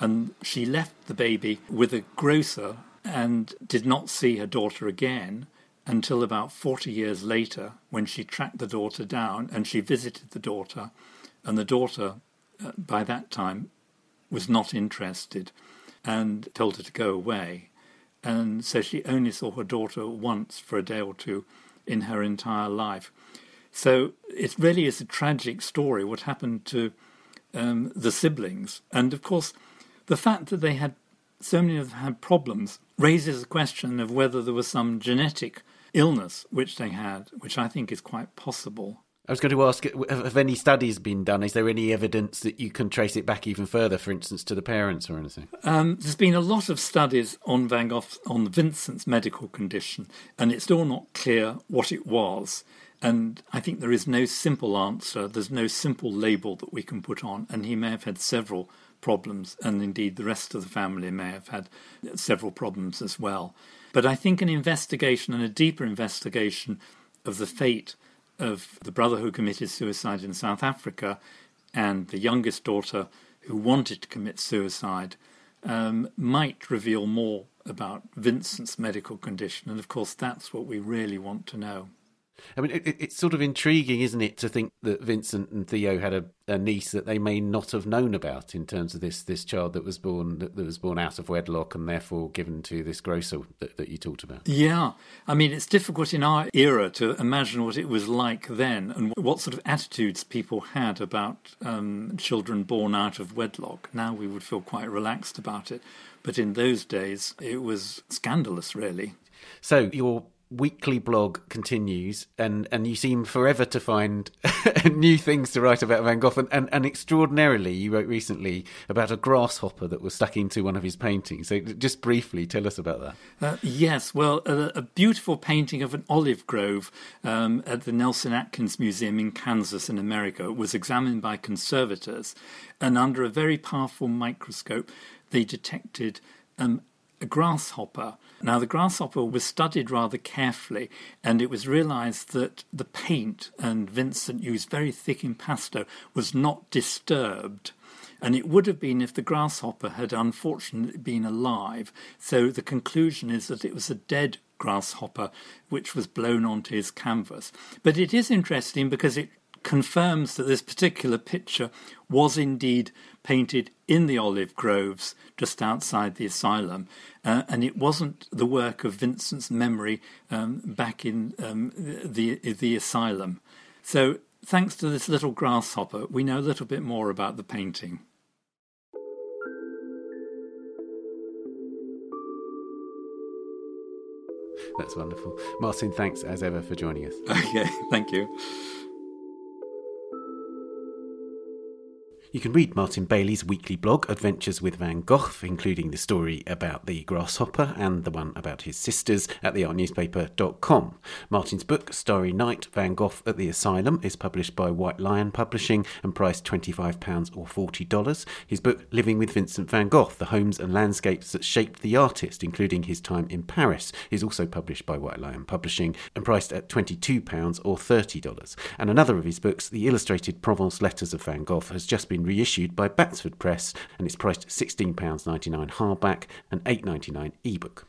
And she left the baby with a grocer and did not see her daughter again until about 40 years later when she tracked the daughter down and she visited the daughter. And the daughter, uh, by that time, was not interested and told her to go away. And so she only saw her daughter once for a day or two in her entire life. So it really is a tragic story what happened to um, the siblings. And of course, the fact that they had so many of them had problems raises the question of whether there was some genetic illness which they had, which I think is quite possible. I was going to ask, have any studies been done? Is there any evidence that you can trace it back even further, for instance, to the parents or anything? Um, there's been a lot of studies on Van Gogh, on Vincent's medical condition, and it's still not clear what it was. And I think there is no simple answer, there's no simple label that we can put on. And he may have had several problems, and indeed the rest of the family may have had several problems as well. But I think an investigation and a deeper investigation of the fate of the brother who committed suicide in South Africa and the youngest daughter who wanted to commit suicide um, might reveal more about Vincent's medical condition. And of course, that's what we really want to know. I mean, it, it's sort of intriguing, isn't it, to think that Vincent and Theo had a, a, niece that they may not have known about in terms of this this child that was born that, that was born out of wedlock and therefore given to this grocer that, that, you talked about. Yeah, I mean, it's difficult in our era to imagine what it was like then and what sort of attitudes people had about um, children born out of wedlock. Now we would feel quite relaxed about it, but in those days it was scandalous, really. So your weekly blog continues and and you seem forever to find new things to write about Van Gogh. And, and, and, extraordinarily you wrote recently about a grasshopper that was stuck into one of his paintings. So just briefly tell us about that. Uh, yes. Well a, a, beautiful painting of an olive grove um, at the Nelson Atkins Museum in Kansas in America. Was examined by conservators and under a very powerful microscope they detected um, a grasshopper. Now, the grasshopper was studied rather carefully, and it was realized that the paint, and Vincent used very thick impasto, was not disturbed. And it would have been if the grasshopper had unfortunately been alive. So the conclusion is that it was a dead grasshopper which was blown onto his canvas. But it is interesting because it confirms that this particular picture was indeed painted in the olive groves just outside the asylum. Uh, and it wasn't the work of Vincent's memory um, back in um, the, the asylum. So, thanks to this little grasshopper, we know a little bit more about the painting. That's wonderful. Martin, thanks as ever for joining us. Okay, thank you. You can read Martin Bailey's weekly blog, Adventures with Van Gogh, including the story about the grasshopper and the one about his sisters at theartnewspaper.com. Martin's book, Starry Night Van Gogh at the Asylum, is published by White Lion Publishing and priced £25 or $40. His book, Living with Vincent van Gogh The Homes and Landscapes That Shaped the Artist, including his time in Paris, is also published by White Lion Publishing and priced at £22 or $30. And another of his books, The Illustrated Provence Letters of Van Gogh, has just been been reissued by Batsford Press and it's priced £16.99 hardback and £8.99 ebook.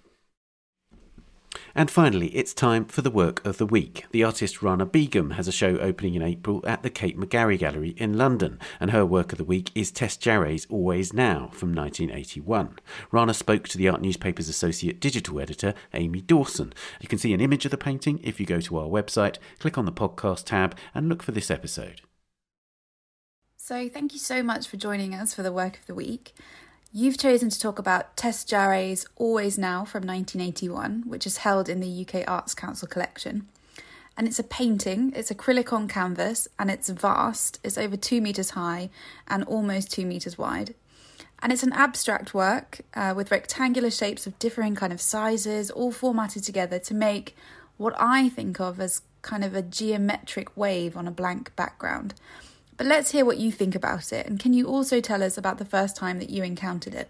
And finally, it's time for the work of the week. The artist Rana Begum has a show opening in April at the Kate McGarry Gallery in London, and her work of the week is Tess Jaray's Always Now from 1981. Rana spoke to the Art Newspaper's associate digital editor, Amy Dawson. You can see an image of the painting if you go to our website, click on the podcast tab, and look for this episode. So, thank you so much for joining us for the work of the week. You've chosen to talk about Tess Jaray's Always Now from 1981, which is held in the UK Arts Council collection. And it's a painting, it's acrylic on canvas, and it's vast. It's over two metres high and almost two metres wide. And it's an abstract work uh, with rectangular shapes of differing kind of sizes, all formatted together to make what I think of as kind of a geometric wave on a blank background. But let's hear what you think about it. And can you also tell us about the first time that you encountered it?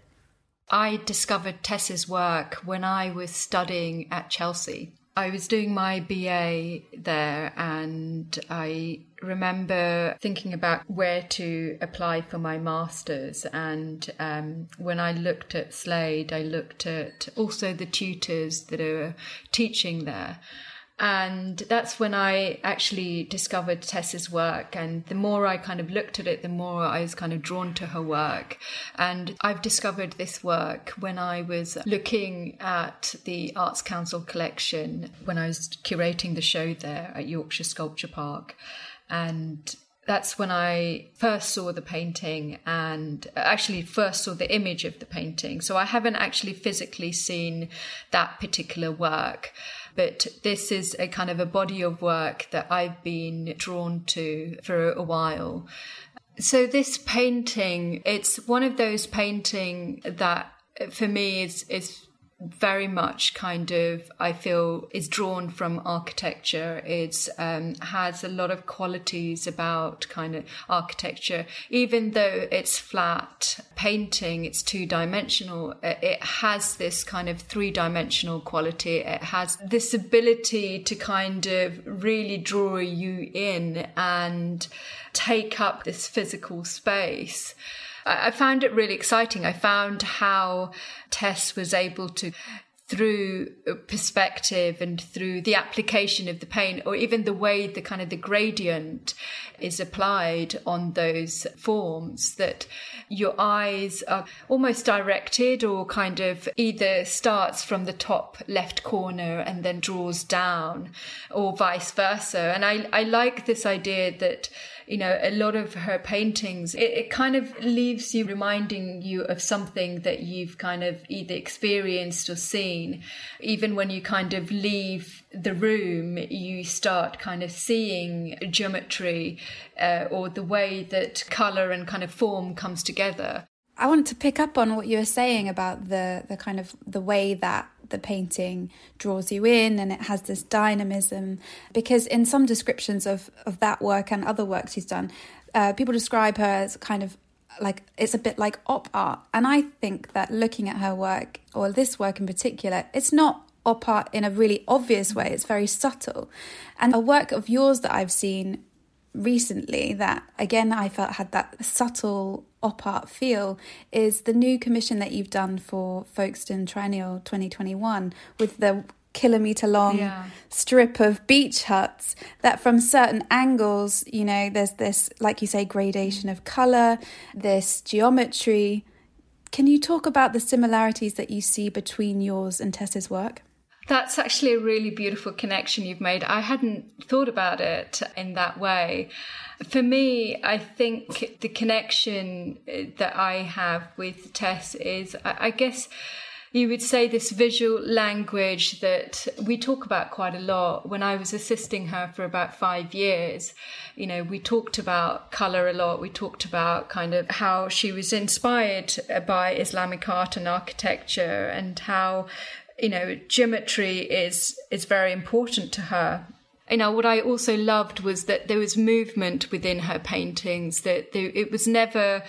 I discovered Tess's work when I was studying at Chelsea. I was doing my BA there, and I remember thinking about where to apply for my master's. And um, when I looked at Slade, I looked at also the tutors that are teaching there. And that's when I actually discovered Tess's work. And the more I kind of looked at it, the more I was kind of drawn to her work. And I've discovered this work when I was looking at the Arts Council collection, when I was curating the show there at Yorkshire Sculpture Park. And that's when I first saw the painting and actually first saw the image of the painting. So I haven't actually physically seen that particular work. But this is a kind of a body of work that I've been drawn to for a while. So this painting, it's one of those painting that for me is is very much kind of I feel is drawn from architecture. It um, has a lot of qualities about kind of architecture, even though it's flat painting, it's two dimensional. It has this kind of three dimensional quality. It has this ability to kind of really draw you in and take up this physical space. I found it really exciting. I found how Tess was able to through perspective and through the application of the paint or even the way the kind of the gradient is applied on those forms that your eyes are almost directed or kind of either starts from the top left corner and then draws down or vice versa and i i like this idea that you know, a lot of her paintings, it, it kind of leaves you reminding you of something that you've kind of either experienced or seen. Even when you kind of leave the room, you start kind of seeing geometry uh, or the way that color and kind of form comes together. I want to pick up on what you were saying about the the kind of the way that the painting draws you in and it has this dynamism. Because in some descriptions of, of that work and other works she's done, uh, people describe her as kind of like it's a bit like op art. And I think that looking at her work, or this work in particular, it's not op art in a really obvious way, it's very subtle. And a work of yours that I've seen recently that again I felt had that subtle op art feel is the new commission that you've done for Folkestone Triennial 2021 with the kilometer long yeah. strip of beach huts that from certain angles you know there's this like you say gradation of color this geometry can you talk about the similarities that you see between yours and tess's work that's actually a really beautiful connection you've made i hadn't thought about it in that way for me, I think the connection uh, that I have with Tess is, I guess, you would say this visual language that we talk about quite a lot. When I was assisting her for about five years, you know, we talked about color a lot. We talked about kind of how she was inspired by Islamic art and architecture and how, you know, geometry is, is very important to her. You know what I also loved was that there was movement within her paintings that there, it was never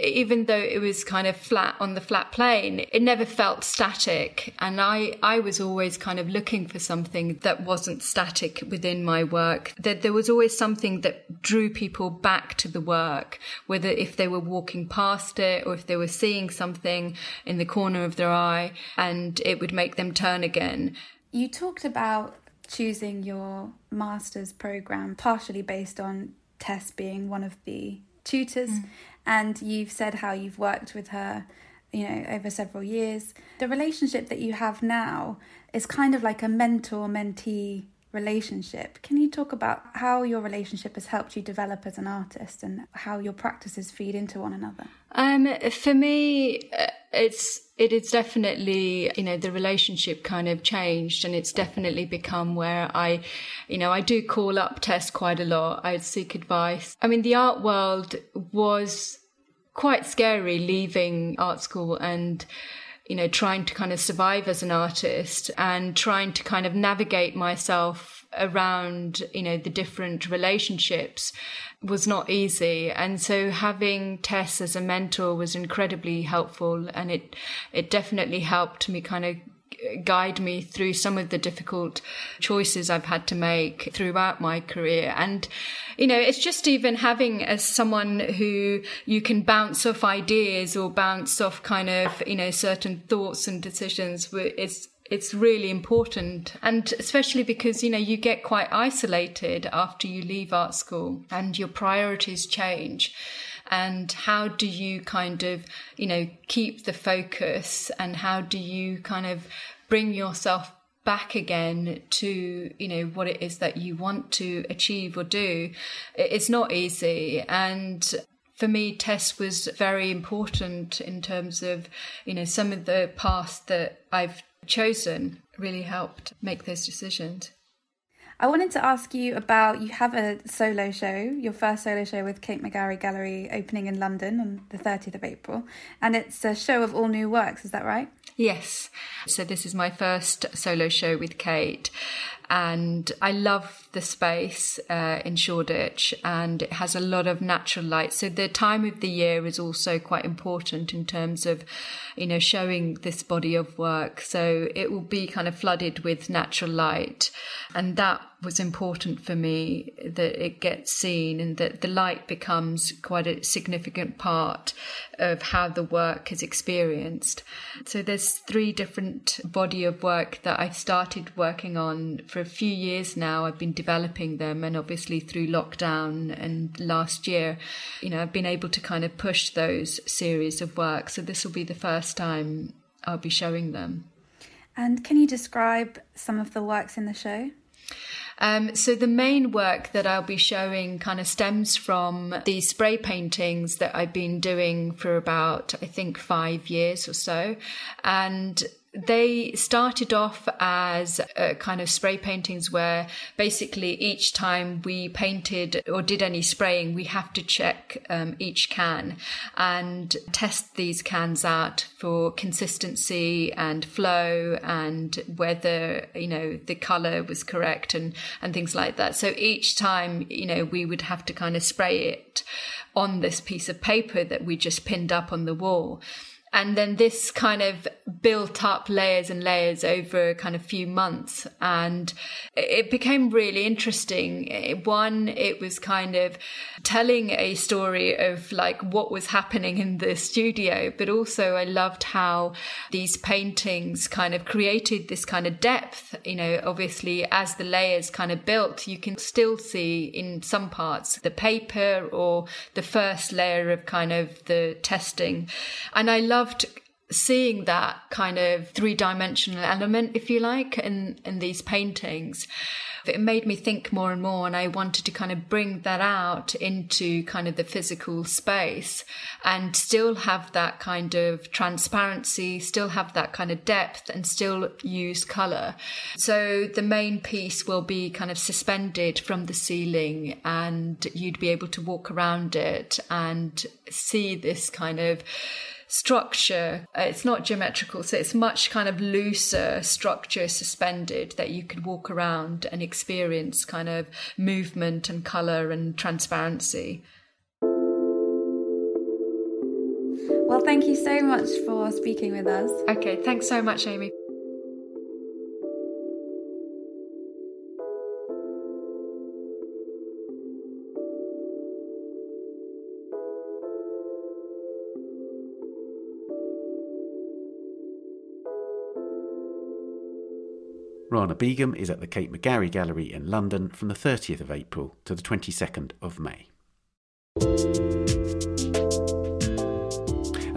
even though it was kind of flat on the flat plane, it never felt static. And I, I was always kind of looking for something that wasn't static within my work, that there was always something that drew people back to the work, whether if they were walking past it or if they were seeing something in the corner of their eye and it would make them turn again. You talked about choosing your master's program partially based on Tess being one of the tutors, mm. And you've said how you've worked with her, you know, over several years. The relationship that you have now is kind of like a mentor mentee relationship. Can you talk about how your relationship has helped you develop as an artist and how your practices feed into one another? Um, for me, uh, it's it is definitely you know the relationship kind of changed and it's definitely become where I, you know, I do call up Tess quite a lot. I seek advice. I mean, the art world was quite scary leaving art school and you know, trying to kind of survive as an artist and trying to kind of navigate myself around, you know, the different relationships was not easy. And so having Tess as a mentor was incredibly helpful and it, it definitely helped me kind of guide me through some of the difficult choices I've had to make throughout my career. And, you know, it's just even having as someone who you can bounce off ideas or bounce off kind of, you know, certain thoughts and decisions. It's, it's really important. And especially because, you know, you get quite isolated after you leave art school and your priorities change and how do you kind of you know keep the focus? And how do you kind of bring yourself back again to you know what it is that you want to achieve or do? It's not easy. And for me tess was very important in terms of you know some of the paths that i've chosen really helped make those decisions I wanted to ask you about you have a solo show, your first solo show with Kate McGarry Gallery opening in London on the 30th of April, and it's a show of all new works, is that right? Yes. So this is my first solo show with Kate and I love the space uh, in Shoreditch, and it has a lot of natural light. So the time of the year is also quite important in terms of, you know, showing this body of work. So it will be kind of flooded with natural light, and that was important for me that it gets seen and that the light becomes quite a significant part of how the work is experienced. So there's three different body of work that I've started working on for a few years now. I've been developing them and obviously through lockdown and last year, you know, I've been able to kind of push those series of work. So this will be the first time I'll be showing them. And can you describe some of the works in the show? Um, so the main work that I'll be showing kind of stems from the spray paintings that I've been doing for about, I think, five years or so. And they started off as uh, kind of spray paintings where basically each time we painted or did any spraying, we have to check um, each can and test these cans out for consistency and flow and whether, you know, the color was correct and, and things like that. So each time, you know, we would have to kind of spray it on this piece of paper that we just pinned up on the wall. And then this kind of built up layers and layers over a kind of few months. And it became really interesting. One it was kind of telling a story of like what was happening in the studio but also i loved how these paintings kind of created this kind of depth. You know obviously as the layers kind of built you can still see in some parts the paper or the first layer of kind of the testing. And i love loved seeing that kind of three dimensional element, if you like, in, in these paintings. It made me think more and more, and I wanted to kind of bring that out into kind of the physical space and still have that kind of transparency, still have that kind of depth, and still use color. So the main piece will be kind of suspended from the ceiling, and you'd be able to walk around it and see this kind of structure. Uh, it's not geometrical, so it's much kind of looser structure suspended that you could walk around and experience kind of movement and color and transparency. Well, thank you so much for speaking with us. Okay, thanks so much, Amy. Rana Begum is at the Kate McGarry Gallery in London from the 30th of April to the 22nd of May.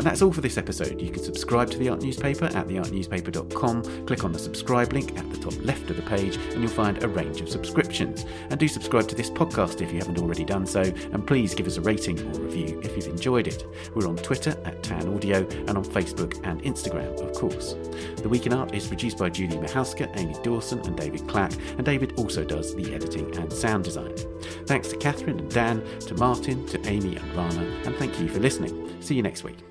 And that's all for this episode. You can subscribe to the Art Newspaper at theartnewspaper.com. Click on the subscribe link at the top left of the page, and you'll find a range of subscriptions. And do subscribe to this podcast if you haven't already done so, and please give us a rating or review if you've enjoyed it. We're on Twitter at Tan Audio and on Facebook and Instagram, of course. The Week in Art is produced by Julie Michalska, Amy Dawson, and David Clack, and David also does the editing and sound design. Thanks to Catherine and Dan, to Martin, to Amy and Rana, and thank you for listening. See you next week.